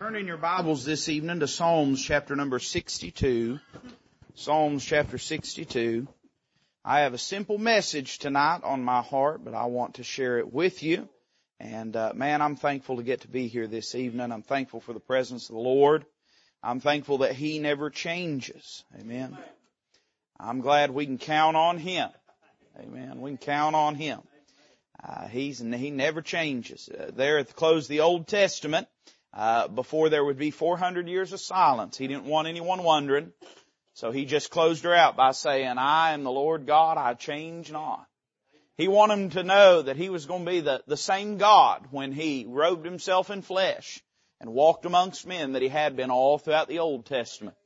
Turn in your Bibles this evening to Psalms chapter number 62. Psalms chapter 62. I have a simple message tonight on my heart, but I want to share it with you. And uh, man, I'm thankful to get to be here this evening. I'm thankful for the presence of the Lord. I'm thankful that He never changes. Amen. I'm glad we can count on Him. Amen. We can count on Him. Uh, he's He never changes. Uh, there at the close of the Old Testament, uh, before there would be 400 years of silence. He didn't want anyone wondering. So he just closed her out by saying, I am the Lord God, I change not. He wanted them to know that he was going to be the, the same God when he robed himself in flesh and walked amongst men that he had been all throughout the Old Testament.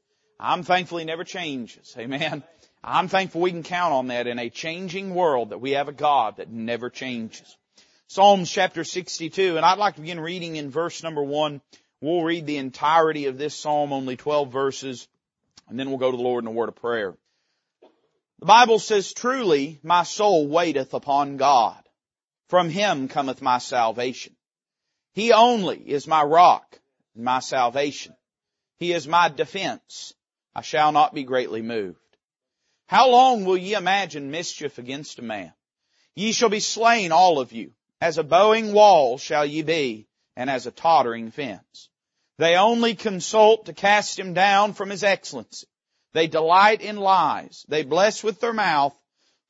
I'm thankful he never changes. Amen. I'm thankful we can count on that in a changing world that we have a God that never changes. Psalms chapter 62, and I'd like to begin reading in verse number 1. We'll read the entirety of this psalm, only 12 verses, and then we'll go to the Lord in a word of prayer. The Bible says, Truly my soul waiteth upon God. From him cometh my salvation. He only is my rock and my salvation. He is my defense. I shall not be greatly moved. How long will ye imagine mischief against a man? Ye shall be slain all of you. As a bowing wall shall ye be, and as a tottering fence. They only consult to cast him down from his excellency. They delight in lies. They bless with their mouth,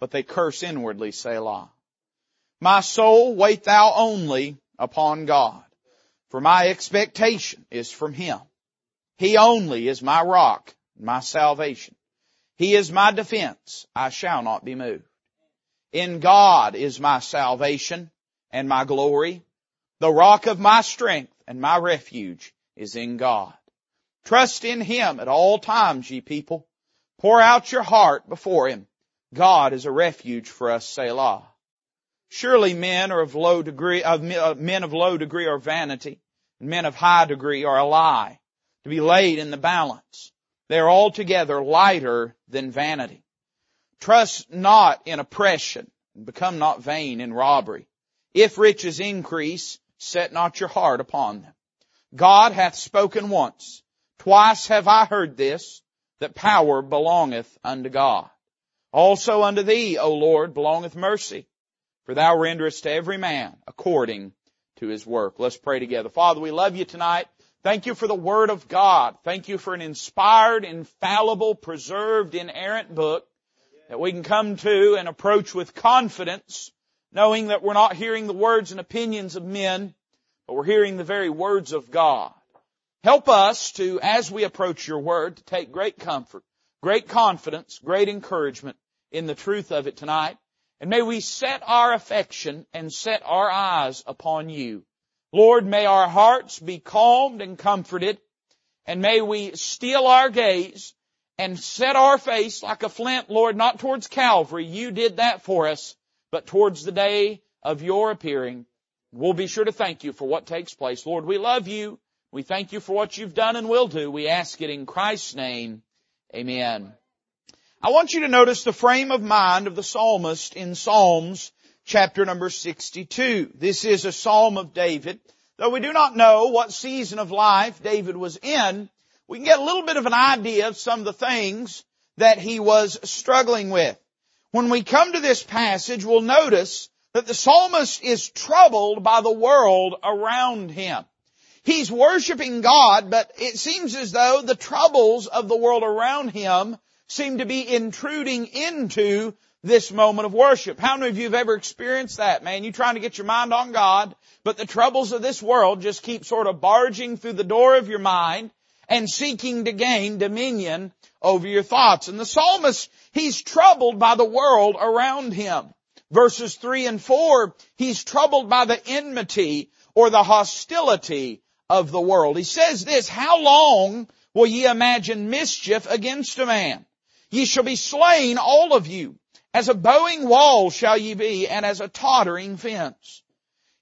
but they curse inwardly, Selah. My soul, wait thou only upon God, for my expectation is from Him. He only is my rock, my salvation. He is my defense. I shall not be moved. In God is my salvation and my glory. The rock of my strength and my refuge is in God. Trust in Him at all times, ye people. Pour out your heart before Him. God is a refuge for us, Selah. Surely men are of low degree, of uh, men of low degree are vanity, and men of high degree are a lie, to be laid in the balance. They are altogether lighter than vanity. Trust not in oppression, and become not vain in robbery. If riches increase, set not your heart upon them. God hath spoken once. Twice have I heard this, that power belongeth unto God. Also unto thee, O Lord, belongeth mercy, for thou renderest to every man according to his work. Let's pray together. Father, we love you tonight. Thank you for the Word of God. Thank you for an inspired, infallible, preserved, inerrant book that we can come to and approach with confidence knowing that we're not hearing the words and opinions of men, but we're hearing the very words of God. Help us to, as we approach your word, to take great comfort, great confidence, great encouragement in the truth of it tonight. And may we set our affection and set our eyes upon you. Lord, may our hearts be calmed and comforted, and may we steel our gaze and set our face like a flint, Lord, not towards Calvary. You did that for us, but towards the day of your appearing, we'll be sure to thank you for what takes place. Lord, we love you. We thank you for what you've done and will do. We ask it in Christ's name. Amen. I want you to notice the frame of mind of the psalmist in Psalms chapter number 62. This is a psalm of David. Though we do not know what season of life David was in, we can get a little bit of an idea of some of the things that he was struggling with. When we come to this passage, we'll notice that the psalmist is troubled by the world around him. He's worshiping God, but it seems as though the troubles of the world around him seem to be intruding into this moment of worship. How many of you have ever experienced that, man? You're trying to get your mind on God, but the troubles of this world just keep sort of barging through the door of your mind and seeking to gain dominion over your thoughts. And the psalmist, he's troubled by the world around him. Verses three and four, he's troubled by the enmity or the hostility of the world. He says this, how long will ye imagine mischief against a man? Ye shall be slain, all of you. As a bowing wall shall ye be, and as a tottering fence.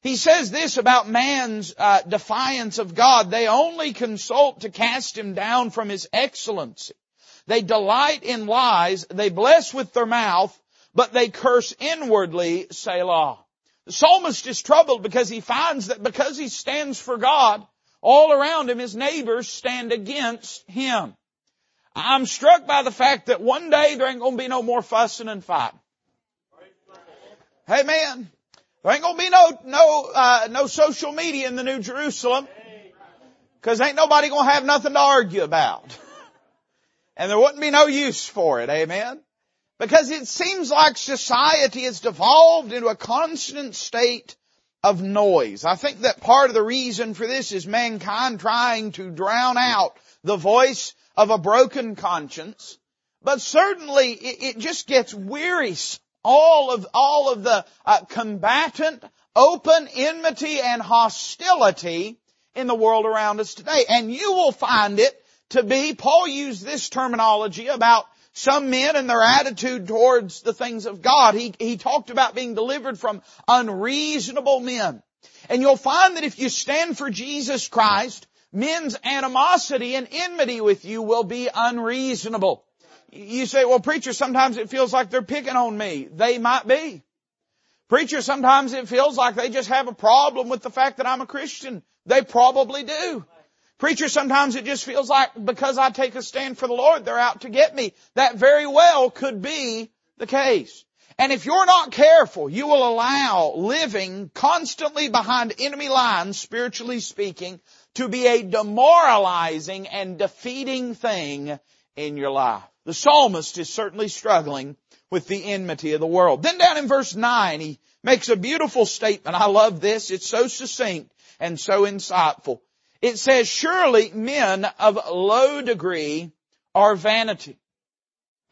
He says this about man's uh, defiance of God. They only consult to cast him down from his excellency. They delight in lies. They bless with their mouth, but they curse inwardly, Selah. The psalmist is troubled because he finds that because he stands for God, all around him, his neighbors stand against him. I'm struck by the fact that one day there ain't gonna be no more fussing and fighting. Amen. There ain't gonna be no, no, uh, no social media in the New Jerusalem. Cause ain't nobody gonna have nothing to argue about. and there wouldn't be no use for it. Amen. Because it seems like society has devolved into a constant state of noise. I think that part of the reason for this is mankind trying to drown out the voice of a broken conscience. But certainly it, it just gets wearisome. All of, all of the uh, combatant, open enmity and hostility in the world around us today. And you will find it to be, Paul used this terminology about some men and their attitude towards the things of God. He, he talked about being delivered from unreasonable men. And you'll find that if you stand for Jesus Christ, men's animosity and enmity with you will be unreasonable. You say, well preacher, sometimes it feels like they're picking on me. They might be. Preacher, sometimes it feels like they just have a problem with the fact that I'm a Christian. They probably do. Preacher, sometimes it just feels like because I take a stand for the Lord, they're out to get me. That very well could be the case. And if you're not careful, you will allow living constantly behind enemy lines, spiritually speaking, to be a demoralizing and defeating thing in your life. The psalmist is certainly struggling with the enmity of the world. Then down in verse 9, he makes a beautiful statement. I love this. It's so succinct and so insightful. It says, surely men of low degree are vanity.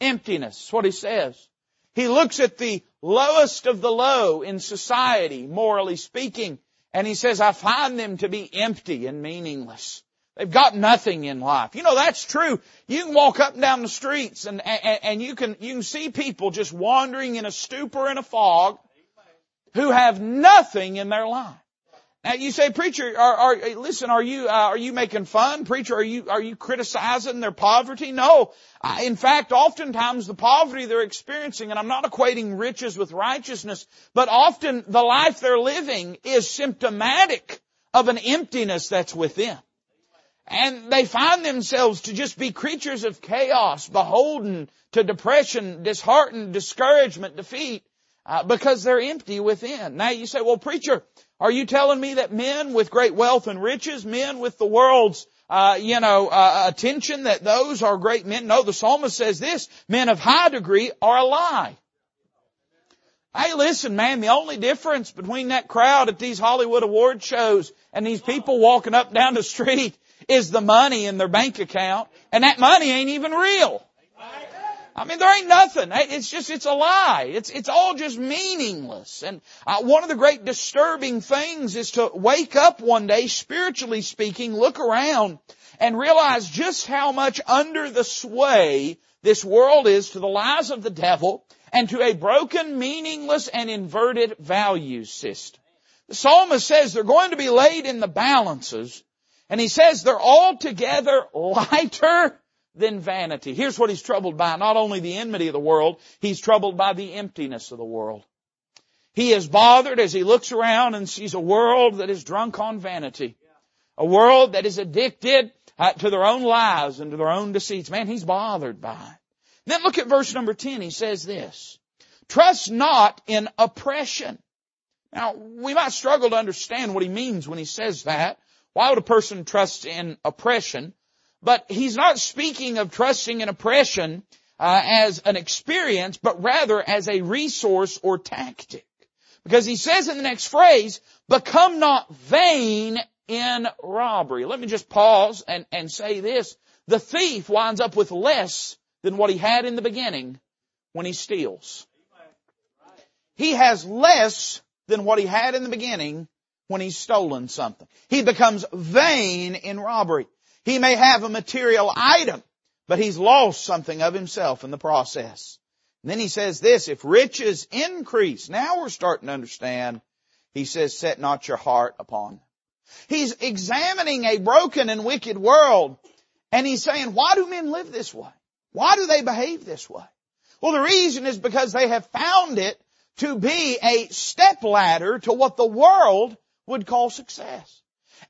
Emptiness, what he says. He looks at the lowest of the low in society, morally speaking, and he says, I find them to be empty and meaningless. They've got nothing in life. You know, that's true. You can walk up and down the streets and, and, and you can, you can see people just wandering in a stupor and a fog who have nothing in their life. Now you say, preacher, are, are listen, are you uh, are you making fun, preacher? Are you are you criticizing their poverty? No. in fact, oftentimes the poverty they're experiencing, and I'm not equating riches with righteousness, but often the life they're living is symptomatic of an emptiness that's within. And they find themselves to just be creatures of chaos, beholden to depression, disheartened, discouragement, defeat, uh, because they're empty within. Now you say, well preacher, are you telling me that men with great wealth and riches, men with the world's, uh, you know, uh, attention, that those are great men? No, the psalmist says this: men of high degree are a lie. Hey, listen, man, the only difference between that crowd at these Hollywood award shows and these people walking up down the street is the money in their bank account, and that money ain't even real. I mean, there ain't nothing. It's just, it's a lie. It's, it's all just meaningless. And uh, one of the great disturbing things is to wake up one day, spiritually speaking, look around and realize just how much under the sway this world is to the lies of the devil and to a broken, meaningless, and inverted value system. The psalmist says they're going to be laid in the balances, and he says they're altogether lighter than vanity. Here's what he's troubled by. Not only the enmity of the world, he's troubled by the emptiness of the world. He is bothered as he looks around and sees a world that is drunk on vanity. A world that is addicted uh, to their own lies and to their own deceits. Man, he's bothered by it. Then look at verse number 10. He says this, trust not in oppression. Now, we might struggle to understand what he means when he says that. Why would a person trust in oppression? But he's not speaking of trusting in oppression uh, as an experience, but rather as a resource or tactic. Because he says in the next phrase, become not vain in robbery. Let me just pause and, and say this. The thief winds up with less than what he had in the beginning when he steals. He has less than what he had in the beginning when he's stolen something. He becomes vain in robbery. He may have a material item, but he's lost something of himself in the process. And then he says this, if riches increase, now we're starting to understand, he says, set not your heart upon. He's examining a broken and wicked world, and he's saying, why do men live this way? Why do they behave this way? Well, the reason is because they have found it to be a step ladder to what the world would call success.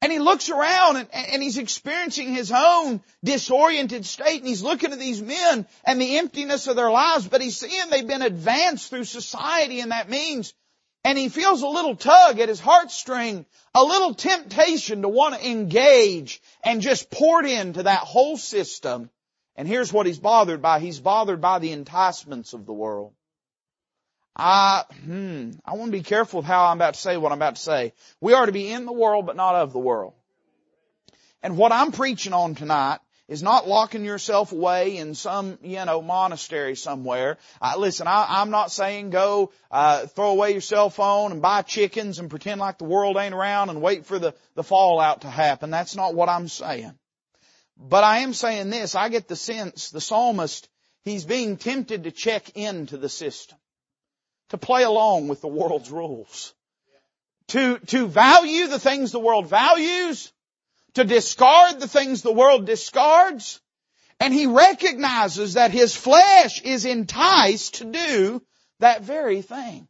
And he looks around and, and he's experiencing his own disoriented state and he's looking at these men and the emptiness of their lives, but he's seeing they've been advanced through society and that means and he feels a little tug at his heartstring, a little temptation to want to engage and just pour into that whole system. And here's what he's bothered by. He's bothered by the enticements of the world. I, hmm, I want to be careful with how I'm about to say what I'm about to say. We are to be in the world, but not of the world. And what I'm preaching on tonight is not locking yourself away in some, you know, monastery somewhere. Uh, listen, I, am not saying go uh, throw away your cell phone and buy chickens and pretend like the world ain't around and wait for the, the fallout to happen. That's not what I'm saying. But I am saying this, I get the sense the psalmist, he's being tempted to check into the system. To play along with the world's rules. To, to value the things the world values to discard the things the world discards, and he recognizes that his flesh is enticed to do that very thing.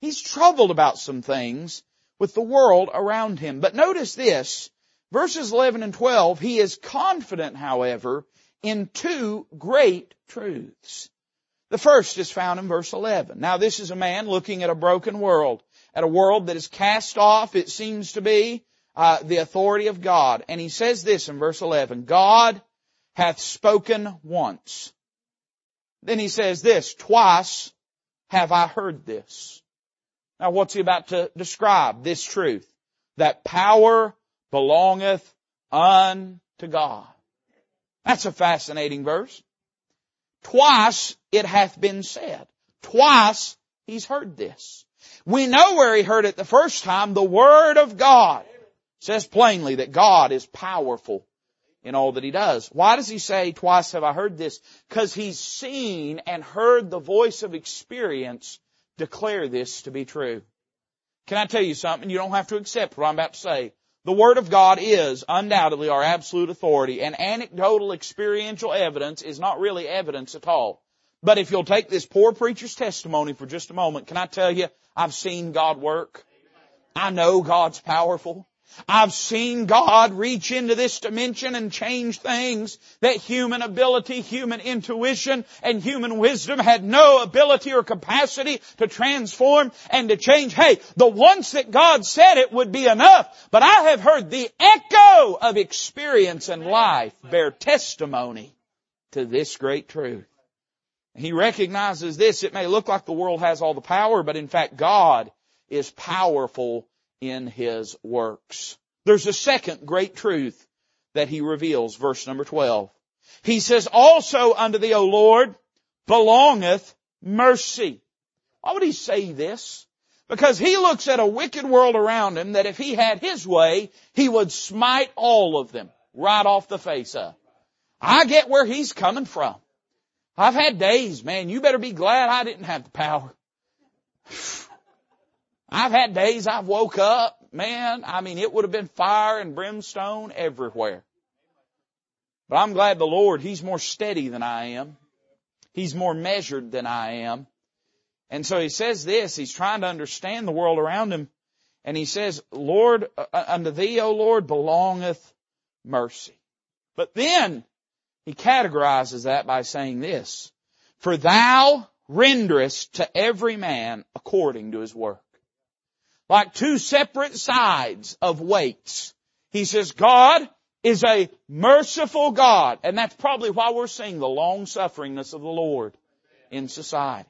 He's troubled about some things with the world around him. But notice this, verses 11 and 12, he is confident, however, in two great truths. The first is found in verse 11. Now this is a man looking at a broken world, at a world that is cast off, it seems to be, uh, the authority of God. And he says this in verse 11, God hath spoken once. Then he says this, twice have I heard this. Now what's he about to describe? This truth. That power belongeth unto God. That's a fascinating verse. Twice it hath been said. Twice he's heard this. We know where he heard it the first time, the Word of God says plainly that God is powerful in all that he does. Why does he say, twice have I heard this? Because he's seen and heard the voice of experience declare this to be true. Can I tell you something? You don't have to accept what I'm about to say. The Word of God is undoubtedly our absolute authority and anecdotal experiential evidence is not really evidence at all. But if you'll take this poor preacher's testimony for just a moment, can I tell you, I've seen God work. I know God's powerful. I've seen God reach into this dimension and change things that human ability, human intuition, and human wisdom had no ability or capacity to transform and to change. Hey, the once that God said it would be enough, but I have heard the echo of experience and life bear testimony to this great truth. He recognizes this. It may look like the world has all the power, but in fact God is powerful in his works. There's a second great truth that he reveals, verse number 12. He says, also unto thee, O Lord, belongeth mercy. Why would he say this? Because he looks at a wicked world around him that if he had his way, he would smite all of them right off the face of. I get where he's coming from. I've had days, man, you better be glad I didn't have the power. I've had days I've woke up, man, I mean, it would have been fire and brimstone everywhere. But I'm glad the Lord, He's more steady than I am. He's more measured than I am. And so He says this, He's trying to understand the world around Him. And He says, Lord, uh, uh, unto Thee, O Lord, belongeth mercy. But then, He categorizes that by saying this, For Thou renderest to every man according to his work like two separate sides of weights. He says God is a merciful God, and that's probably why we're seeing the long sufferingness of the Lord in society.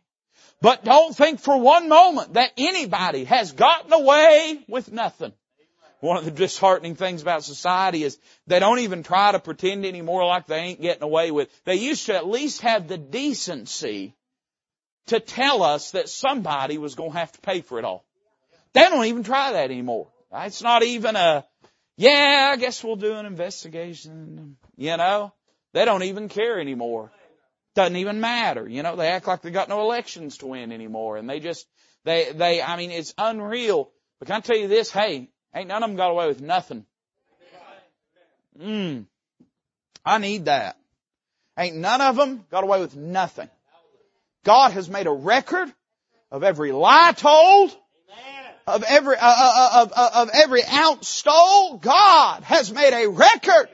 But don't think for one moment that anybody has gotten away with nothing. One of the disheartening things about society is they don't even try to pretend anymore like they ain't getting away with. They used to at least have the decency to tell us that somebody was going to have to pay for it all. They don't even try that anymore. It's not even a, yeah, I guess we'll do an investigation. You know, they don't even care anymore. Doesn't even matter. You know, they act like they got no elections to win anymore and they just, they, they, I mean, it's unreal. But can I tell you this? Hey, ain't none of them got away with nothing. Mm. I need that. Ain't none of them got away with nothing. God has made a record of every lie told, of every, uh, uh, uh, of, uh, of every ounce stole. God has made a record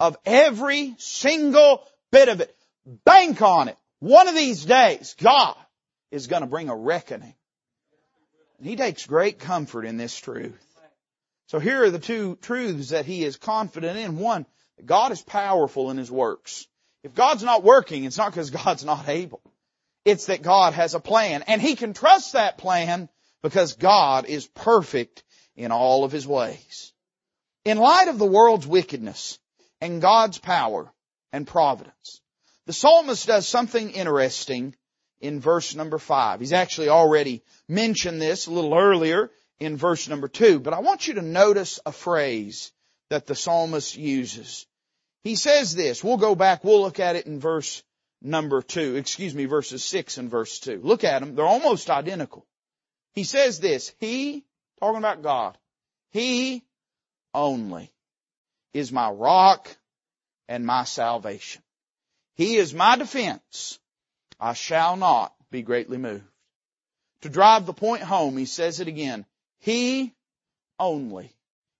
of every single bit of it. Bank on it. One of these days, God is going to bring a reckoning. And he takes great comfort in this truth. So here are the two truths that he is confident in. One, God is powerful in his works. If God's not working, it's not because God's not able. It's that God has a plan. And he can trust that plan because God is perfect in all of his ways. In light of the world's wickedness and God's power and providence, the psalmist does something interesting in verse number five. He's actually already mentioned this a little earlier in verse number two, but I want you to notice a phrase that the psalmist uses. He says this, we'll go back, we'll look at it in verse number two, excuse me, verses six and verse two. Look at them, they're almost identical. He says this, He, talking about God, He only is my rock and my salvation. He is my defense. I shall not be greatly moved. To drive the point home, he says it again. He only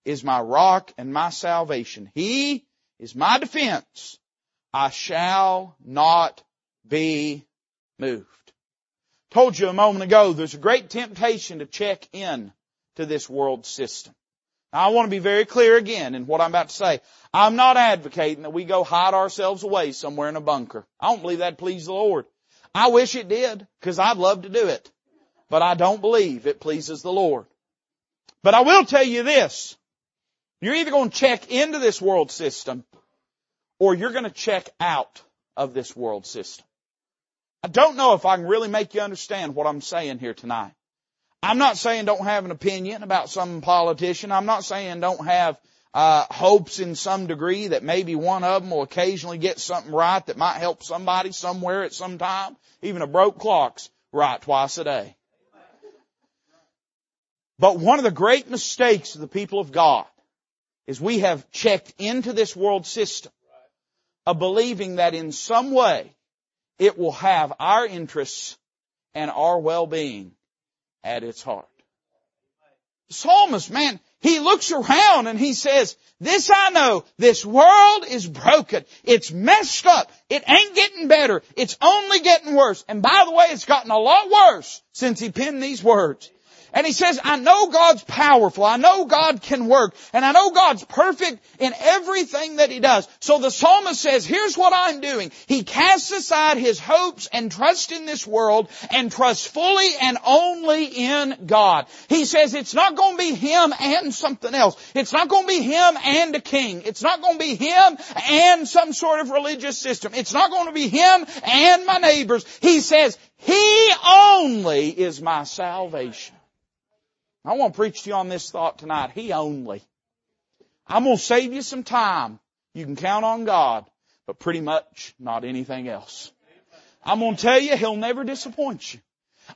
is my rock and my salvation. He is my defense. I shall not be moved. Told you a moment ago, there's a great temptation to check in to this world system. Now I want to be very clear again in what I'm about to say. I'm not advocating that we go hide ourselves away somewhere in a bunker. I don't believe that pleases the Lord. I wish it did, because I'd love to do it. But I don't believe it pleases the Lord. But I will tell you this. You're either going to check into this world system, or you're going to check out of this world system. I don't know if I can really make you understand what I'm saying here tonight. I'm not saying don't have an opinion about some politician. I'm not saying don't have uh, hopes in some degree that maybe one of them will occasionally get something right that might help somebody somewhere at some time. Even a broke clock's right twice a day. But one of the great mistakes of the people of God is we have checked into this world system of believing that in some way it will have our interests and our well-being at its heart. The psalmist, man, he looks around and he says, this I know, this world is broken. It's messed up. It ain't getting better. It's only getting worse. And by the way, it's gotten a lot worse since he penned these words. And he says, I know God's powerful. I know God can work. And I know God's perfect in everything that he does. So the psalmist says, here's what I'm doing. He casts aside his hopes and trust in this world and trusts fully and only in God. He says it's not going to be him and something else. It's not going to be him and a king. It's not going to be him and some sort of religious system. It's not going to be him and my neighbors. He says, he only is my salvation. I want to preach to you on this thought tonight. He only. I'm going to save you some time. You can count on God, but pretty much not anything else. I'm going to tell you, He'll never disappoint you.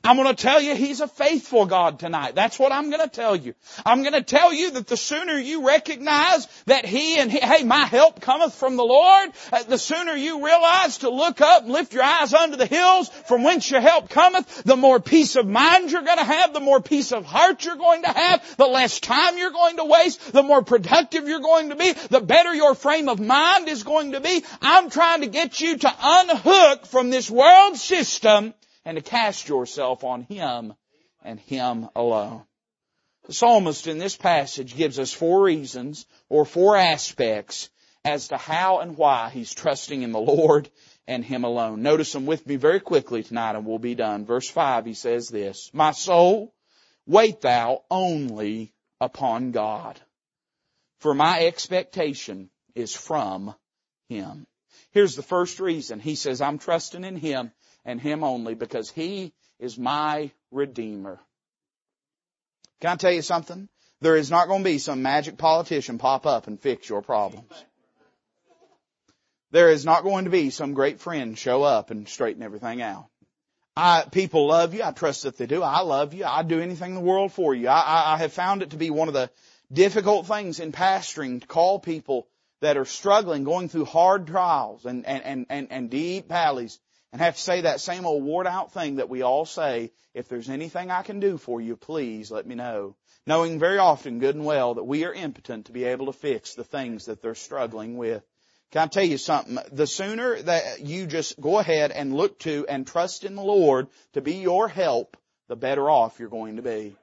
I'm going to tell you He's a faithful God tonight. That's what I'm going to tell you. I'm going to tell you that the sooner you recognize that He and he, hey, my help cometh from the Lord, uh, the sooner you realize to look up and lift your eyes unto the hills from whence your help cometh, the more peace of mind you're going to have, the more peace of heart you're going to have, the less time you're going to waste, the more productive you're going to be, the better your frame of mind is going to be. I'm trying to get you to unhook from this world system and to cast yourself on Him and Him alone. The psalmist in this passage gives us four reasons or four aspects as to how and why he's trusting in the Lord and Him alone. Notice them with me very quickly tonight and we'll be done. Verse 5 he says this, My soul, wait thou only upon God, for my expectation is from Him. Here's the first reason. He says, I'm trusting in Him and Him only because He is my Redeemer. Can I tell you something? There is not going to be some magic politician pop up and fix your problems. There is not going to be some great friend show up and straighten everything out. I, people love you. I trust that they do. I love you. I'd do anything in the world for you. I, I, I have found it to be one of the difficult things in pastoring to call people that are struggling, going through hard trials and, and, and, and, and deep valleys and have to say that same old wore out thing that we all say, if there's anything I can do for you, please let me know. Knowing very often good and well that we are impotent to be able to fix the things that they're struggling with. Can I tell you something? The sooner that you just go ahead and look to and trust in the Lord to be your help, the better off you're going to be.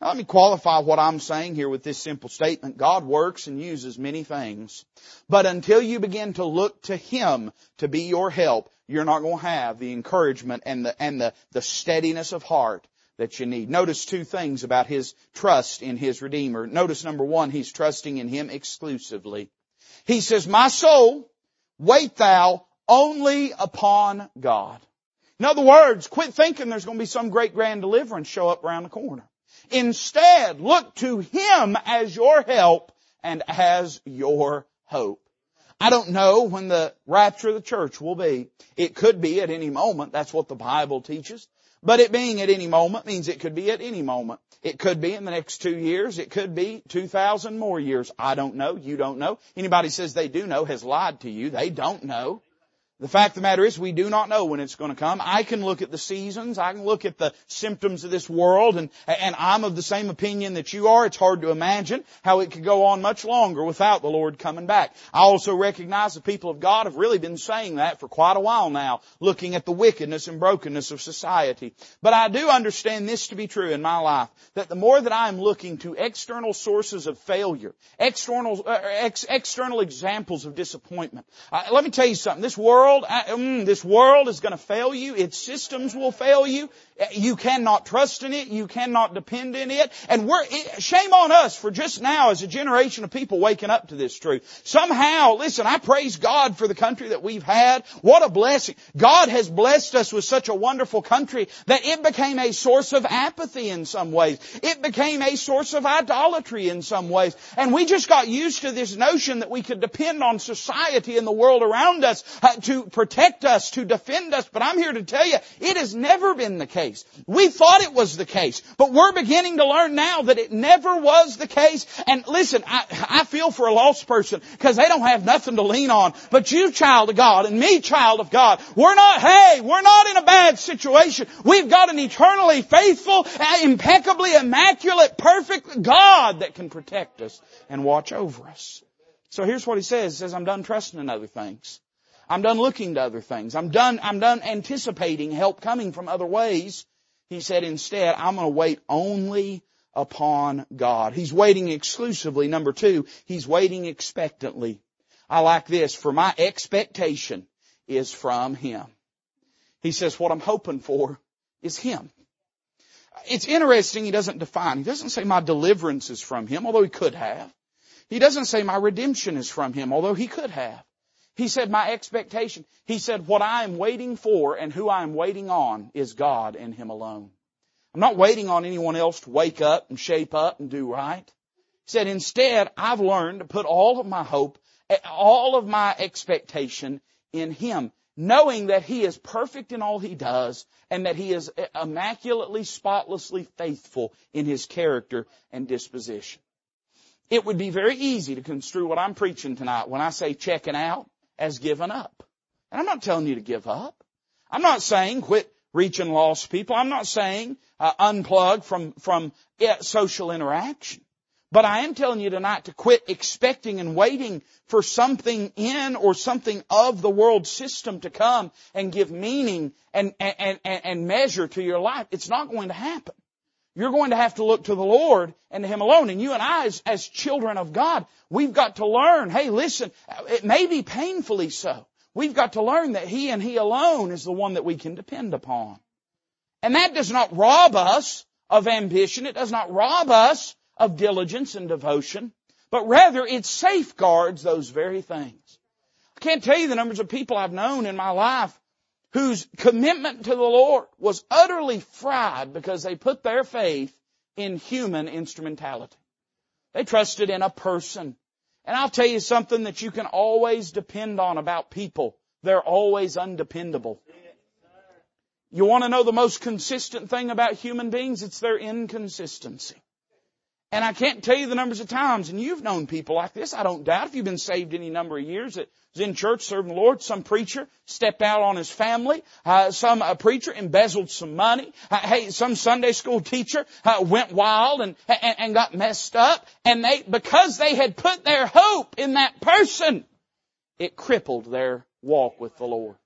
Now let me qualify what I'm saying here with this simple statement. God works and uses many things. But until you begin to look to Him to be your help, you're not going to have the encouragement and the, and the, the steadiness of heart that you need. Notice two things about His trust in His Redeemer. Notice number one, He's trusting in Him exclusively. He says, my soul, wait thou only upon God. In other words, quit thinking there's going to be some great grand deliverance show up around the corner. Instead, look to Him as your help and as your hope. I don't know when the rapture of the church will be. It could be at any moment. That's what the Bible teaches. But it being at any moment means it could be at any moment. It could be in the next two years. It could be 2,000 more years. I don't know. You don't know. Anybody says they do know has lied to you. They don't know. The fact of the matter is we do not know when it's going to come. I can look at the seasons. I can look at the symptoms of this world and, and I'm of the same opinion that you are. It's hard to imagine how it could go on much longer without the Lord coming back. I also recognize the people of God have really been saying that for quite a while now, looking at the wickedness and brokenness of society. But I do understand this to be true in my life, that the more that I am looking to external sources of failure, external, uh, ex, external examples of disappointment, uh, let me tell you something, this world world, mm, this world is going to fail you. Its systems will fail you. You cannot trust in it. You cannot depend in it. And we're, shame on us for just now as a generation of people waking up to this truth. Somehow, listen, I praise God for the country that we've had. What a blessing. God has blessed us with such a wonderful country that it became a source of apathy in some ways. It became a source of idolatry in some ways. And we just got used to this notion that we could depend on society and the world around us uh, to protect us, to defend us. But I'm here to tell you, it has never been the case case. We thought it was the case, but we're beginning to learn now that it never was the case. And listen, I, I feel for a lost person because they don't have nothing to lean on. But you, child of God, and me, child of God, we're not, hey, we're not in a bad situation. We've got an eternally faithful, uh, impeccably immaculate, perfect God that can protect us and watch over us. So here's what he says. He says, I'm done trusting in other things. I'm done looking to other things. I'm done, I'm done anticipating help coming from other ways. He said instead, I'm going to wait only upon God. He's waiting exclusively. Number two, He's waiting expectantly. I like this. For my expectation is from Him. He says, what I'm hoping for is Him. It's interesting He doesn't define. He doesn't say my deliverance is from Him, although He could have. He doesn't say my redemption is from Him, although He could have. He said, my expectation. He said, what I am waiting for and who I am waiting on is God and Him alone. I'm not waiting on anyone else to wake up and shape up and do right. He said, instead, I've learned to put all of my hope, all of my expectation in Him, knowing that He is perfect in all He does and that He is immaculately, spotlessly faithful in His character and disposition. It would be very easy to construe what I'm preaching tonight when I say checking out as given up. And I'm not telling you to give up. I'm not saying quit reaching lost people. I'm not saying uh, unplug from from social interaction. But I am telling you tonight to quit expecting and waiting for something in or something of the world system to come and give meaning and, and, and, and measure to your life. It's not going to happen. You're going to have to look to the Lord and to Him alone. And you and I, as, as children of God, we've got to learn, hey, listen, it may be painfully so. We've got to learn that He and He alone is the one that we can depend upon. And that does not rob us of ambition. It does not rob us of diligence and devotion, but rather it safeguards those very things. I can't tell you the numbers of people I've known in my life whose commitment to the Lord was utterly fried because they put their faith in human instrumentality. They trusted in a person. And I'll tell you something that you can always depend on about people. They're always undependable. You want to know the most consistent thing about human beings? It's their inconsistency. And I can't tell you the numbers of times, and you've known people like this, I don't doubt, if you've been saved any number of years, that was in church serving the Lord, some preacher stepped out on his family, uh, some uh, preacher embezzled some money, uh, hey, some Sunday school teacher uh, went wild and, and, and got messed up, and they, because they had put their hope in that person, it crippled their walk with the Lord.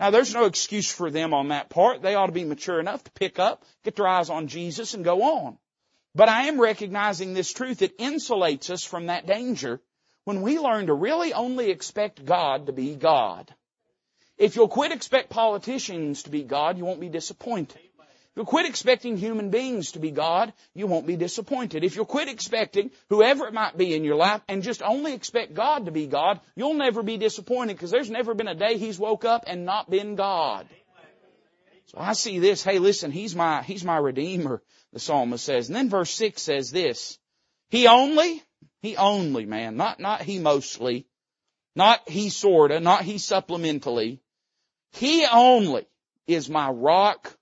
Now there's no excuse for them on that part. They ought to be mature enough to pick up, get their eyes on Jesus and go on. But I am recognizing this truth. It insulates us from that danger when we learn to really only expect God to be God. If you'll quit expect politicians to be God, you won't be disappointed. If you'll quit expecting human beings to be God, you won't be disappointed. If you'll quit expecting whoever it might be in your life and just only expect God to be God, you'll never be disappointed because there's never been a day He's woke up and not been God. So I see this, hey listen, He's my, He's my Redeemer the psalmist says. And then verse 6 says this, He only, He only, man, not, not He mostly, not He sorta, not He supplementally, He only is my rock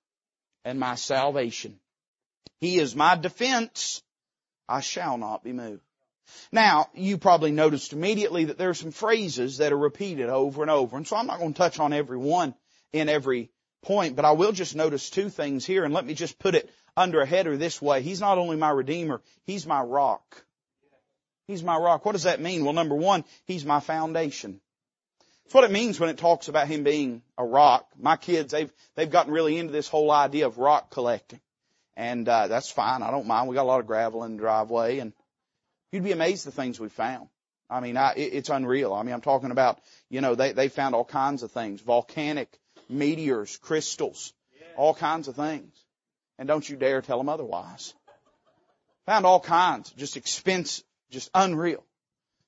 and my salvation. He is my defense. I shall not be moved. Now, you probably noticed immediately that there are some phrases that are repeated over and over, and so I'm not going to touch on every one in every point, but I will just notice two things here, and let me just put it under a header this way. He's not only my Redeemer, He's my rock. He's my rock. What does that mean? Well, number one, He's my foundation. That's what it means when it talks about Him being a rock. My kids, they've, they've gotten really into this whole idea of rock collecting. And, uh, that's fine. I don't mind. We got a lot of gravel in the driveway and you'd be amazed the things we found. I mean, I, it, it's unreal. I mean, I'm talking about, you know, they, they found all kinds of things. Volcanic meteors, crystals, all kinds of things. And don't you dare tell them otherwise. Found all kinds, just expensive, just unreal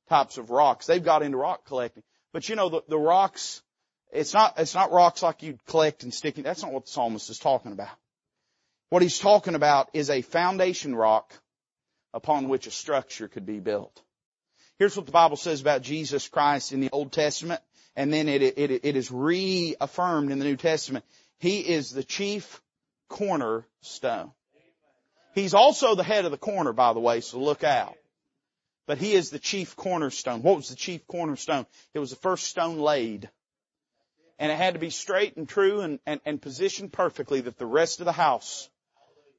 types of rocks. They've got into rock collecting. But you know, the, the rocks, it's not, it's not rocks like you'd collect and stick. In. That's not what the psalmist is talking about. What he's talking about is a foundation rock upon which a structure could be built. Here's what the Bible says about Jesus Christ in the Old Testament, and then it, it, it is reaffirmed in the New Testament. He is the chief cornerstone. He's also the head of the corner, by the way, so look out. But he is the chief cornerstone. What was the chief cornerstone? It was the first stone laid. And it had to be straight and true and, and, and positioned perfectly that the rest of the house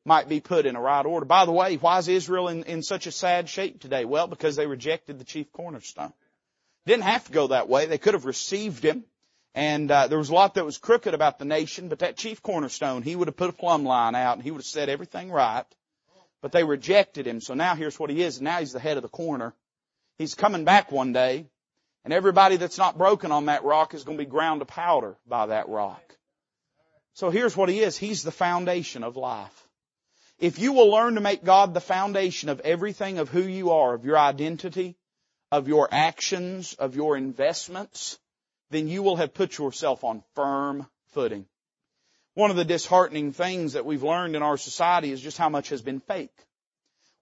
might be put in a right order. By the way, why is Israel in, in such a sad shape today? Well, because they rejected the chief cornerstone. Didn't have to go that way. They could have received him and uh, there was a lot that was crooked about the nation, but that chief cornerstone, he would have put a plumb line out and he would have set everything right. But they rejected him. So now here's what he is. Now he's the head of the corner. He's coming back one day, and everybody that's not broken on that rock is going to be ground to powder by that rock. So here's what he is. He's the foundation of life. If you will learn to make God the foundation of everything of who you are, of your identity, of your actions, of your investments, then you will have put yourself on firm footing. One of the disheartening things that we've learned in our society is just how much has been fake.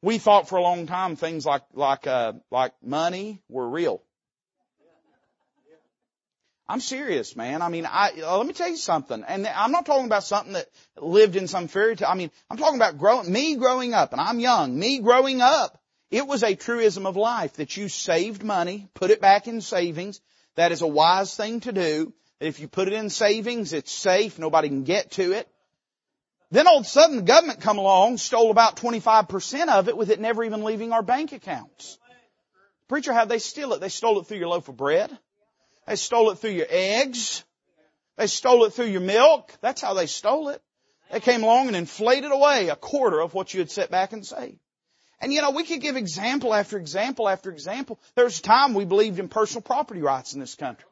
We thought for a long time things like like uh, like money were real. I'm serious, man. I mean, I uh, let me tell you something, and I'm not talking about something that lived in some fairy tale. I mean, I'm talking about growing me growing up, and I'm young. Me growing up, it was a truism of life that you saved money, put it back in savings, that is a wise thing to do. If you put it in savings, it's safe. Nobody can get to it. Then all of a sudden the government come along, stole about 25% of it with it never even leaving our bank accounts. Preacher, how they steal it? They stole it through your loaf of bread. They stole it through your eggs. They stole it through your milk. That's how they stole it. They came along and inflated away a quarter of what you had set back and saved. And you know, we could give example after example after example. There was a time we believed in personal property rights in this country.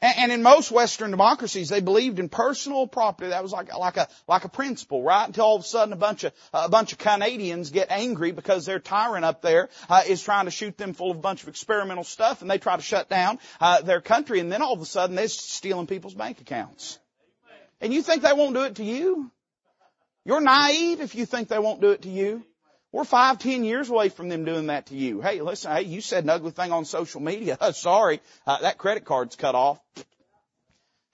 And, in most Western democracies, they believed in personal property. That was like, like a, like a principle, right? Until all of a sudden a bunch of, a bunch of Canadians get angry because their tyrant up there, uh, is trying to shoot them full of a bunch of experimental stuff and they try to shut down, uh, their country and then all of a sudden they're stealing people's bank accounts. And you think they won't do it to you? You're naive if you think they won't do it to you. We're five, ten years away from them doing that to you. Hey, listen, hey, you said an ugly thing on social media. sorry, uh, that credit card's cut off.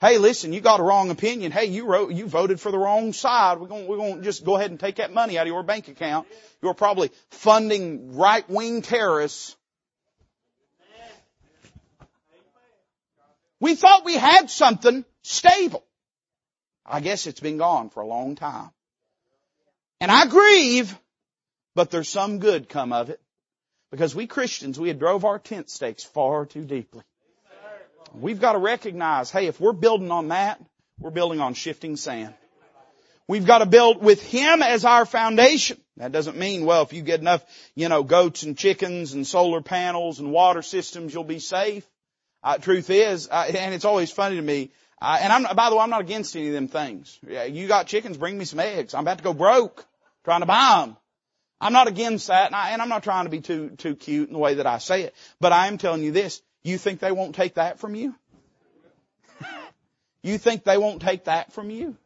Hey, listen, you got a wrong opinion. Hey, you wrote, you voted for the wrong side. We're going, we're going to just go ahead and take that money out of your bank account. You're probably funding right-wing terrorists. We thought we had something stable. I guess it's been gone for a long time. And I grieve, but there's some good come of it. Because we Christians, we had drove our tent stakes far too deeply. We've got to recognize, hey, if we're building on that, we're building on shifting sand. We've got to build with Him as our foundation. That doesn't mean, well, if you get enough, you know, goats and chickens and solar panels and water systems, you'll be safe. Uh, truth is, uh, and it's always funny to me, uh, and I'm, by the way, I'm not against any of them things. Yeah, you got chickens, bring me some eggs. I'm about to go broke trying to buy them. I'm not against that, and, I, and I'm not trying to be too, too cute in the way that I say it, but I am telling you this, you think they won't take that from you? you think they won't take that from you?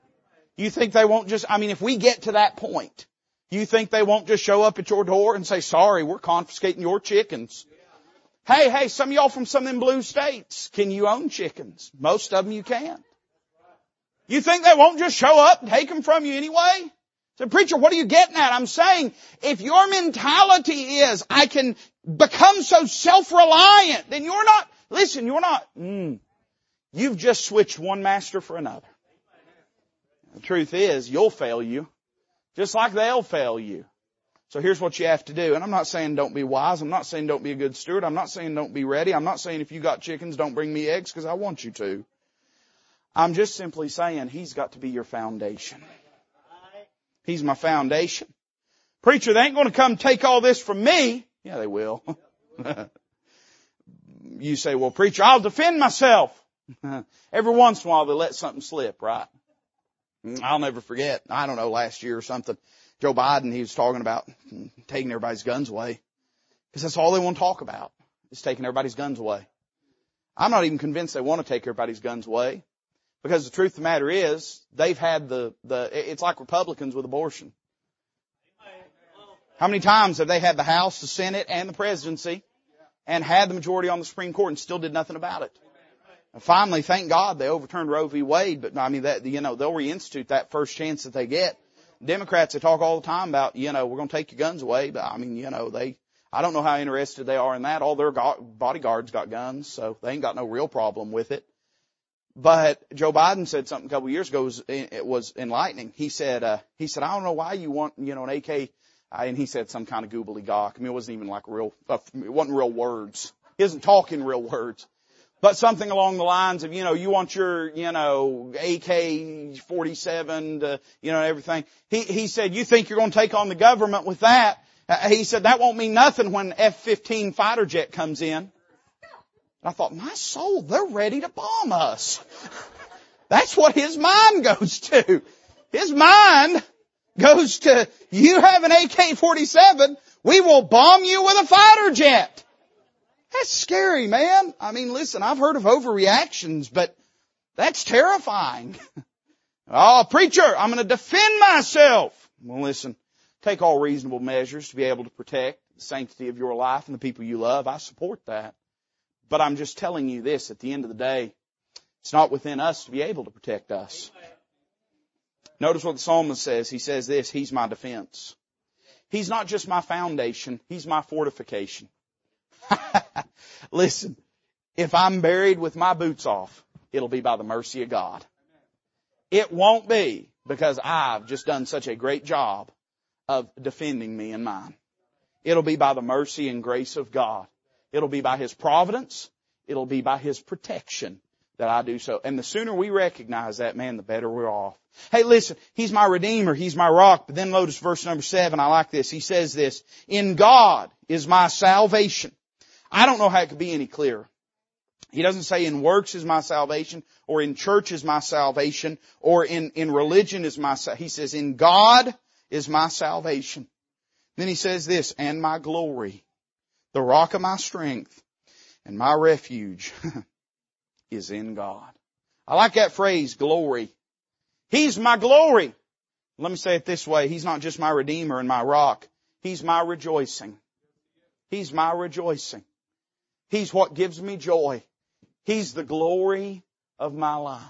You think they won't just, I mean, if we get to that point, you think they won't just show up at your door and say, sorry, we're confiscating your chickens. Hey, hey, some of y'all from some of them blue states, can you own chickens? Most of them you can't. You think they won't just show up and take them from you anyway? So preacher, what are you getting at? I'm saying, if your mentality is, I can become so self-reliant, then you're not, listen, you're not, mm, you've just switched one master for another. The truth is, you'll fail you, just like they'll fail you. So here's what you have to do. And I'm not saying don't be wise. I'm not saying don't be a good steward. I'm not saying don't be ready. I'm not saying if you got chickens, don't bring me eggs because I want you to. I'm just simply saying he's got to be your foundation. He's my foundation. Preacher, they ain't going to come take all this from me. Yeah, they will. you say, well, preacher, I'll defend myself. Every once in a while they let something slip, right? I'll never forget. I don't know, last year or something. Joe Biden, he was talking about taking everybody's guns away. Because that's all they want to talk about, is taking everybody's guns away. I'm not even convinced they want to take everybody's guns away. Because the truth of the matter is, they've had the, the, it's like Republicans with abortion. How many times have they had the House, the Senate, and the presidency, and had the majority on the Supreme Court and still did nothing about it? And finally, thank God they overturned Roe v. Wade, but I mean that, you know, they'll reinstitute that first chance that they get. Democrats, they talk all the time about, you know, we're going to take your guns away, but I mean, you know, they, I don't know how interested they are in that. All their bodyguards got guns, so they ain't got no real problem with it. But Joe Biden said something a couple of years ago was, it was enlightening. He said, uh, he said, I don't know why you want, you know, an AK, uh, and he said some kind of goobly gawk. I mean, it wasn't even like real, uh, it wasn't real words. He isn't talking real words. But something along the lines of, you know, you want your, you know, AK-47 to, you know, everything. He, he said, you think you're going to take on the government with that? Uh, he said, that won't mean nothing when F-15 fighter jet comes in. I thought, my soul, they're ready to bomb us. That's what his mind goes to. His mind goes to, you have an AK-47, we will bomb you with a fighter jet. That's scary, man. I mean, listen, I've heard of overreactions, but that's terrifying. oh, preacher, I'm going to defend myself. Well, listen, take all reasonable measures to be able to protect the sanctity of your life and the people you love. I support that. But I'm just telling you this, at the end of the day, it's not within us to be able to protect us. Notice what the psalmist says. He says this, He's my defense. He's not just my foundation, He's my fortification. Listen, if I'm buried with my boots off, it'll be by the mercy of God. It won't be because I've just done such a great job of defending me and mine. It'll be by the mercy and grace of God. It'll be by His providence. It'll be by His protection that I do so. And the sooner we recognize that, man, the better we're off. Hey, listen, He's my Redeemer. He's my rock. But then notice verse number seven. I like this. He says this, In God is my salvation. I don't know how it could be any clearer. He doesn't say in works is my salvation, or in church is my salvation, or in, in religion is my, he says in God is my salvation. Then he says this, and my glory the rock of my strength and my refuge is in God. I like that phrase, glory. He's my glory. Let me say it this way. He's not just my redeemer and my rock. He's my rejoicing. He's my rejoicing. He's what gives me joy. He's the glory of my life.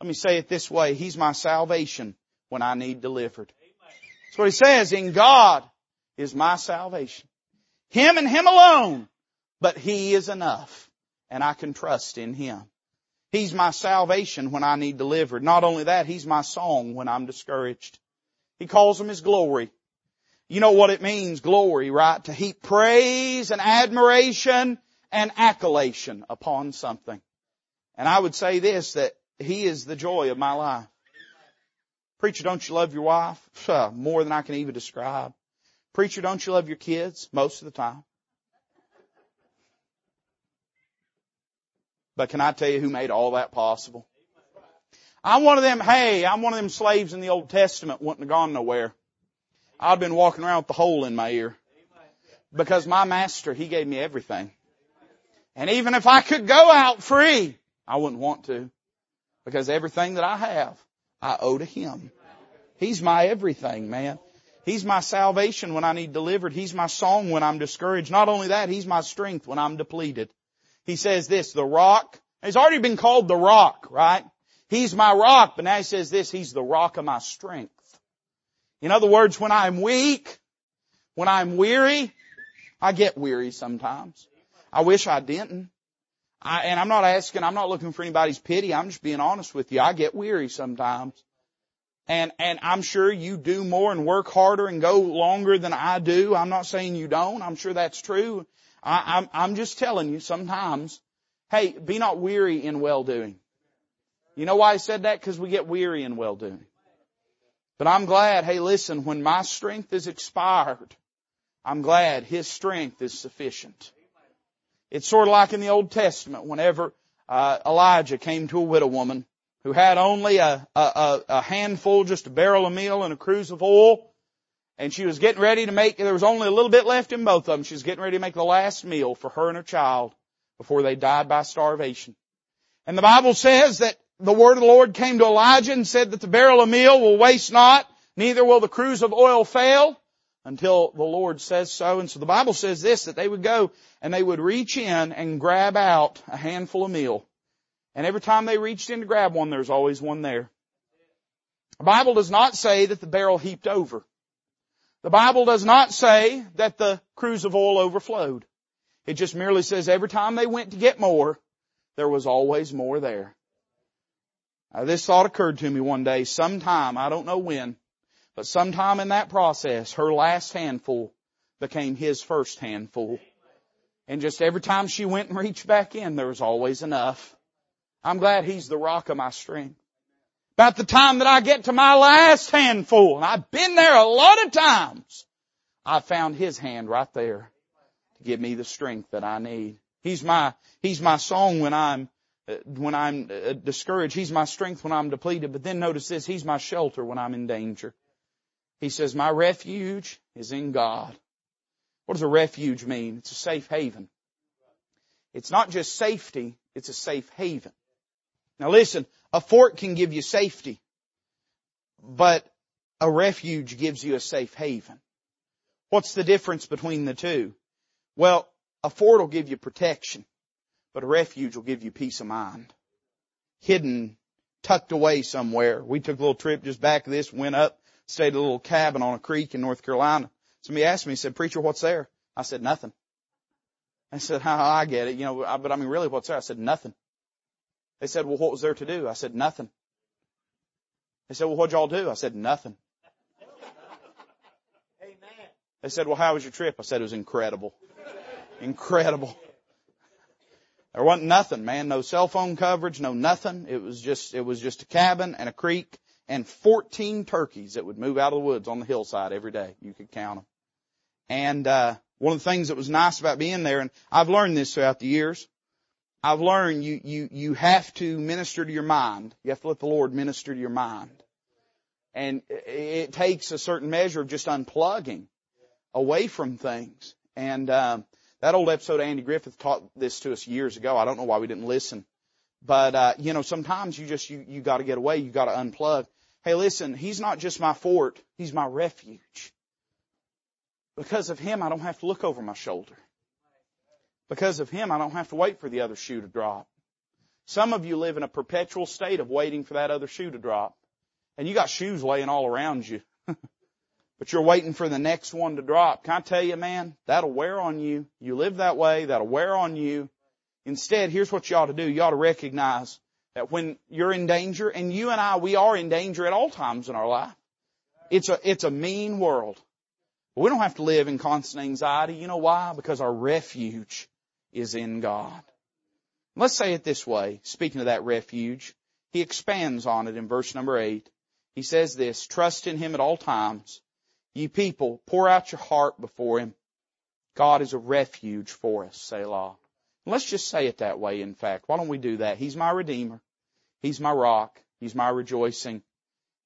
Let me say it this way. He's my salvation when I need delivered. That's what he says. In God is my salvation. Him and Him alone. But He is enough. And I can trust in Him. He's my salvation when I need delivered. Not only that, He's my song when I'm discouraged. He calls Him His glory. You know what it means, glory, right? To heap praise and admiration and accolation upon something. And I would say this, that He is the joy of my life. Preacher, don't you love your wife? More than I can even describe. Preacher, don't you love your kids? Most of the time. But can I tell you who made all that possible? I'm one of them, hey, I'm one of them slaves in the Old Testament wouldn't have gone nowhere. I'd been walking around with the hole in my ear. Because my master, he gave me everything. And even if I could go out free, I wouldn't want to. Because everything that I have, I owe to him. He's my everything, man. He's my salvation when I need delivered. He's my song when I'm discouraged. Not only that, He's my strength when I'm depleted. He says this, the rock. He's already been called the rock, right? He's my rock, but now he says this, He's the rock of my strength. In other words, when I'm weak, when I'm weary, I get weary sometimes. I wish I didn't. I, and I'm not asking, I'm not looking for anybody's pity. I'm just being honest with you. I get weary sometimes. And, and I'm sure you do more and work harder and go longer than I do. I'm not saying you don't. I'm sure that's true. I, I'm, I'm just telling you sometimes, hey, be not weary in well doing. You know why I said that? Because we get weary in well doing. But I'm glad, hey listen, when my strength is expired, I'm glad His strength is sufficient. It's sort of like in the Old Testament whenever uh, Elijah came to a widow woman who had only a, a, a handful, just a barrel of meal and a cruse of oil. And she was getting ready to make, there was only a little bit left in both of them. She was getting ready to make the last meal for her and her child before they died by starvation. And the Bible says that the word of the Lord came to Elijah and said that the barrel of meal will waste not, neither will the cruse of oil fail until the Lord says so. And so the Bible says this, that they would go and they would reach in and grab out a handful of meal. And every time they reached in to grab one, there's always one there. The Bible does not say that the barrel heaped over. The Bible does not say that the cruse of oil overflowed. It just merely says every time they went to get more, there was always more there. Now, this thought occurred to me one day, sometime, I don't know when, but sometime in that process, her last handful became his first handful. And just every time she went and reached back in, there was always enough. I'm glad he's the rock of my strength. About the time that I get to my last handful, and I've been there a lot of times, I found his hand right there to give me the strength that I need. He's my, he's my song when I'm uh, when I'm uh, discouraged. He's my strength when I'm depleted. But then notice this, He's my shelter when I'm in danger. He says, my refuge is in God. What does a refuge mean? It's a safe haven. It's not just safety, it's a safe haven. Now listen, a fort can give you safety, but a refuge gives you a safe haven. What's the difference between the two? Well, a fort will give you protection. But a refuge will give you peace of mind. Hidden, tucked away somewhere. We took a little trip just back of this, went up, stayed at a little cabin on a creek in North Carolina. Somebody asked me, he said, preacher, what's there? I said, nothing. I said, how I get it, you know, but I mean, really what's there? I said, nothing. They said, well, what was there to do? I said, nothing. They said, well, what'd y'all do? I said, nothing. Amen. They said, well, how was your trip? I said, it was incredible. Incredible. There wasn't nothing, man. No cell phone coverage, no nothing. It was just, it was just a cabin and a creek and 14 turkeys that would move out of the woods on the hillside every day. You could count them. And, uh, one of the things that was nice about being there, and I've learned this throughout the years, I've learned you, you, you have to minister to your mind. You have to let the Lord minister to your mind. And it takes a certain measure of just unplugging away from things. And, um, that old episode Andy Griffith taught this to us years ago. I don't know why we didn't listen. But, uh, you know, sometimes you just, you, you gotta get away. You gotta unplug. Hey, listen, He's not just my fort. He's my refuge. Because of Him, I don't have to look over my shoulder. Because of Him, I don't have to wait for the other shoe to drop. Some of you live in a perpetual state of waiting for that other shoe to drop. And you got shoes laying all around you. but you're waiting for the next one to drop. Can I tell you, man, that'll wear on you. You live that way, that'll wear on you. Instead, here's what you ought to do. You ought to recognize that when you're in danger, and you and I, we are in danger at all times in our life. It's a, it's a mean world. But we don't have to live in constant anxiety. You know why? Because our refuge is in God. Let's say it this way, speaking of that refuge. He expands on it in verse number eight. He says this, trust in Him at all times. Ye people, pour out your heart before Him. God is a refuge for us, Selah. Let's just say it that way, in fact. Why don't we do that? He's my Redeemer. He's my rock. He's my rejoicing.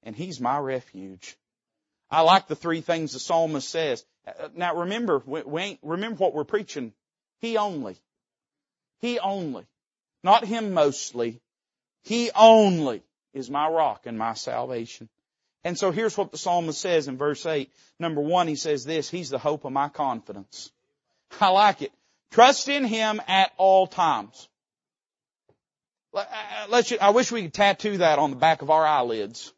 And He's my refuge. I like the three things the psalmist says. Uh, uh, now remember, we remember what we're preaching. He only. He only. Not Him mostly. He only is my rock and my salvation. And so here's what the psalmist says in verse 8. Number one, he says this, He's the hope of my confidence. I like it. Trust in Him at all times. Uh, uh, let's, I wish we could tattoo that on the back of our eyelids.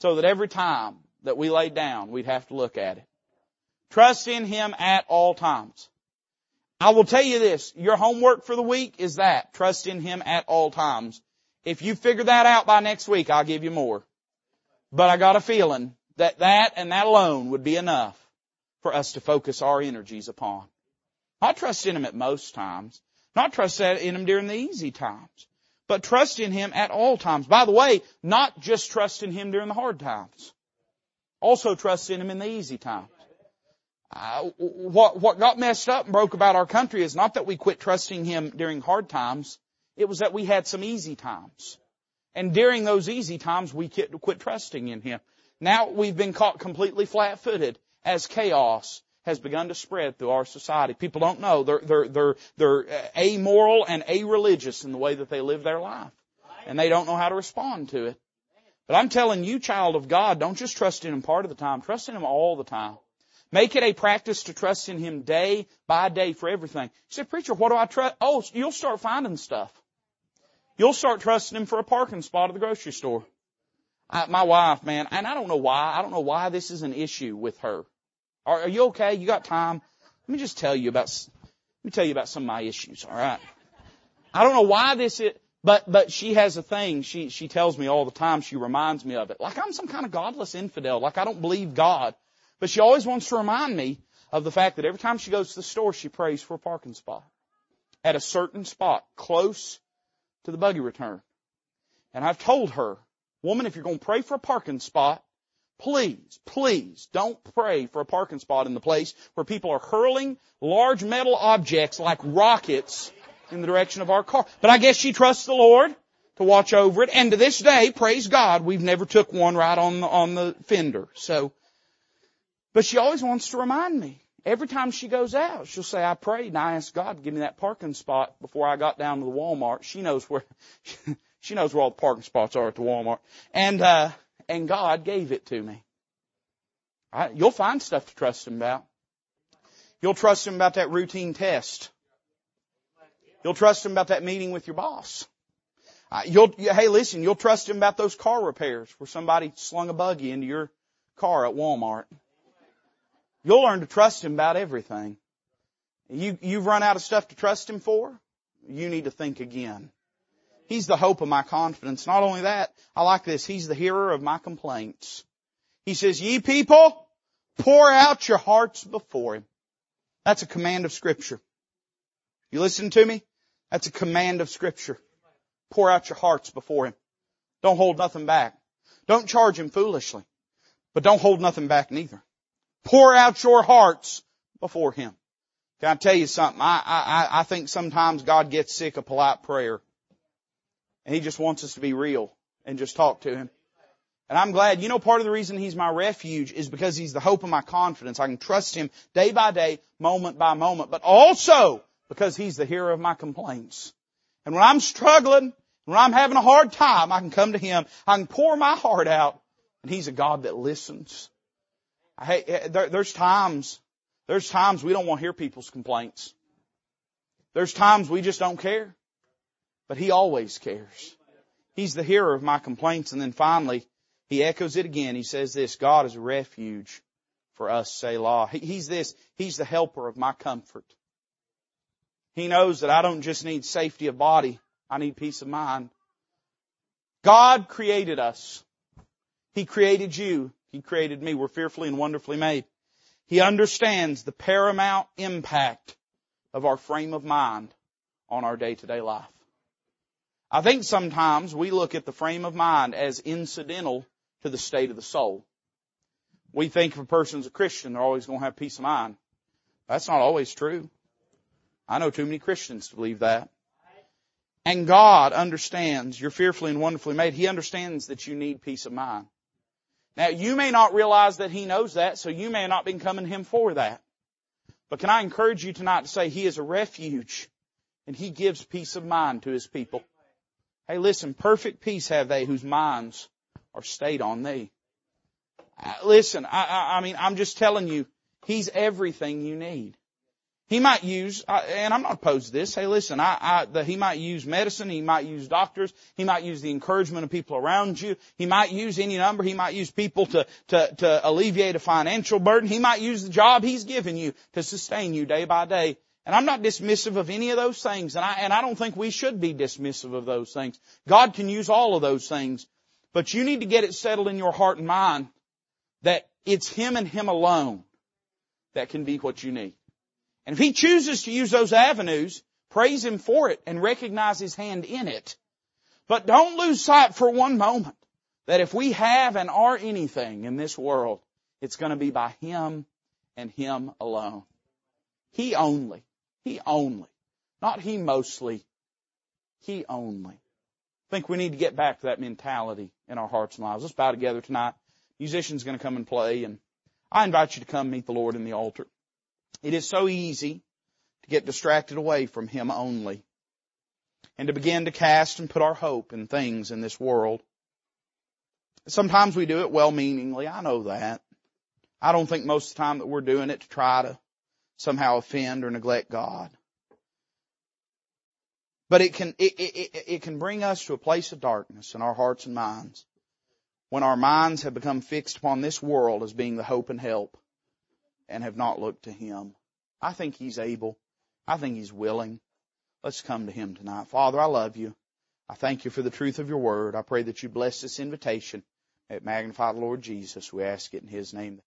So that every time that we lay down, we'd have to look at it. Trust in Him at all times. I will tell you this, your homework for the week is that. Trust in Him at all times. If you figure that out by next week, I'll give you more. But I got a feeling that that and that alone would be enough for us to focus our energies upon. Not trust in Him at most times. Not trust in Him during the easy times. But trust in Him at all times. By the way, not just trust in Him during the hard times. Also trust in Him in the easy times. Uh, what, what got messed up and broke about our country is not that we quit trusting Him during hard times. It was that we had some easy times. And during those easy times, we quit, quit trusting in Him. Now we've been caught completely flat-footed as chaos has begun to spread through our society. People don't know. They're, they're, they're, they're amoral and a-religious in the way that they live their life. And they don't know how to respond to it. But I'm telling you, child of God, don't just trust in Him part of the time. Trust in Him all the time. Make it a practice to trust in Him day by day for everything. You say, preacher, what do I trust? Oh, you'll start finding stuff. You'll start trusting Him for a parking spot at the grocery store. I, my wife, man, and I don't know why, I don't know why this is an issue with her. Are, are you okay? You got time? Let me just tell you about, let me tell you about some of my issues, alright? I don't know why this is, but, but she has a thing. She, she tells me all the time. She reminds me of it. Like I'm some kind of godless infidel. Like I don't believe God. But she always wants to remind me of the fact that every time she goes to the store, she prays for a parking spot at a certain spot close to the buggy return. And I've told her, woman, if you're going to pray for a parking spot, please, please don't pray for a parking spot in the place where people are hurling large metal objects like rockets in the direction of our car. But I guess she trusts the Lord to watch over it. And to this day, praise God, we've never took one right on the, on the fender. So, but she always wants to remind me. Every time she goes out, she'll say, I prayed and I asked God to give me that parking spot before I got down to the Walmart. She knows where, she knows where all the parking spots are at the Walmart. And, uh, and God gave it to me. You'll find stuff to trust Him about. You'll trust Him about that routine test. You'll trust him about that meeting with your boss. Uh, you'll, hey listen, you'll trust him about those car repairs where somebody slung a buggy into your car at Walmart. You'll learn to trust him about everything. You, you've run out of stuff to trust him for? You need to think again. He's the hope of my confidence. Not only that, I like this. He's the hearer of my complaints. He says, ye people, pour out your hearts before him. That's a command of scripture. You listen to me? That's a command of scripture. Pour out your hearts before Him. Don't hold nothing back. Don't charge Him foolishly, but don't hold nothing back neither. Pour out your hearts before Him. Can I tell you something? I, I, I think sometimes God gets sick of polite prayer. And He just wants us to be real and just talk to Him. And I'm glad, you know, part of the reason He's my refuge is because He's the hope of my confidence. I can trust Him day by day, moment by moment, but also because He's the hearer of my complaints. And when I'm struggling, when I'm having a hard time, I can come to Him. I can pour my heart out, and He's a God that listens. Eh, there, there's times, there's times we don't want to hear people's complaints. There's times we just don't care. But He always cares. He's the hearer of my complaints. And then finally, He echoes it again. He says this, God is a refuge for us, Selah. He's this, He's the helper of my comfort. He knows that I don't just need safety of body, I need peace of mind. God created us. He created you. He created me. We're fearfully and wonderfully made. He understands the paramount impact of our frame of mind on our day to day life. I think sometimes we look at the frame of mind as incidental to the state of the soul. We think if a person's a Christian, they're always going to have peace of mind. That's not always true. I know too many Christians to believe that. And God understands you're fearfully and wonderfully made. He understands that you need peace of mind. Now you may not realize that He knows that, so you may not be coming Him for that. But can I encourage you tonight to say He is a refuge and He gives peace of mind to His people. Hey listen, perfect peace have they whose minds are stayed on thee. Uh, listen, I, I, I mean, I'm just telling you, He's everything you need. He might use, and I'm not opposed to this. Hey, listen, I, I, the, he might use medicine. He might use doctors. He might use the encouragement of people around you. He might use any number. He might use people to, to, to alleviate a financial burden. He might use the job he's given you to sustain you day by day. And I'm not dismissive of any of those things, and I, and I don't think we should be dismissive of those things. God can use all of those things. But you need to get it settled in your heart and mind that it's Him and Him alone that can be what you need. And if he chooses to use those avenues, praise him for it and recognize his hand in it. But don't lose sight for one moment that if we have and are anything in this world, it's going to be by him and him alone. He only. He only. Not he mostly. He only. I think we need to get back to that mentality in our hearts and lives. Let's bow together tonight. Musician's going to come and play and I invite you to come meet the Lord in the altar. It is so easy to get distracted away from Him only and to begin to cast and put our hope in things in this world. Sometimes we do it well-meaningly. I know that. I don't think most of the time that we're doing it to try to somehow offend or neglect God. But it can, it, it, it, can bring us to a place of darkness in our hearts and minds when our minds have become fixed upon this world as being the hope and help and have not looked to Him. I think He's able. I think He's willing. Let's come to Him tonight. Father, I love you. I thank you for the truth of your word. I pray that you bless this invitation. It magnify the Lord Jesus. We ask it in His name.